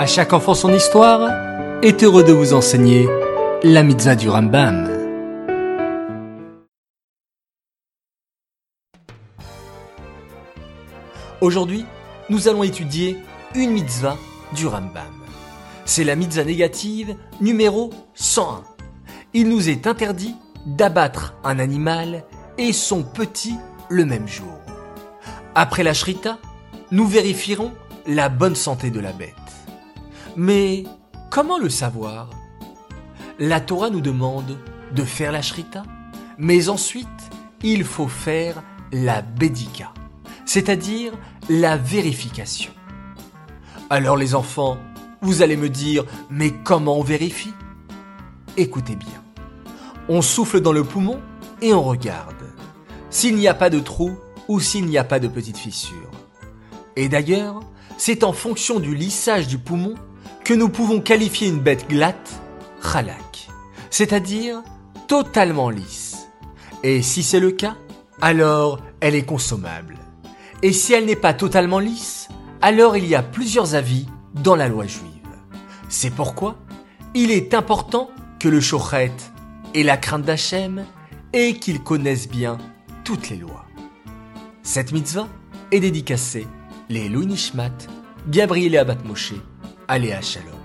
À chaque enfant son histoire est heureux de vous enseigner la mitzvah du Rambam. Aujourd'hui, nous allons étudier une mitzvah du Rambam. C'est la mitzvah négative numéro 101. Il nous est interdit d'abattre un animal et son petit le même jour. Après la shrita, nous vérifierons la bonne santé de la bête. Mais comment le savoir? La Torah nous demande de faire la shrita, mais ensuite il faut faire la bédika, c'est-à-dire la vérification. Alors les enfants, vous allez me dire, mais comment on vérifie? Écoutez bien. On souffle dans le poumon et on regarde s'il n'y a pas de trou ou s'il n'y a pas de petite fissure. Et d'ailleurs, c'est en fonction du lissage du poumon nous pouvons qualifier une bête glatte, khalak, c'est-à-dire totalement lisse. Et si c'est le cas, alors elle est consommable. Et si elle n'est pas totalement lisse, alors il y a plusieurs avis dans la loi juive. C'est pourquoi il est important que le shochet ait la crainte d'Hachem et qu'il connaisse bien toutes les lois. Cette mitzvah est dédicacée les Louis Nishmat, Gabriel et Abat Moshe, Aléa Chaleur.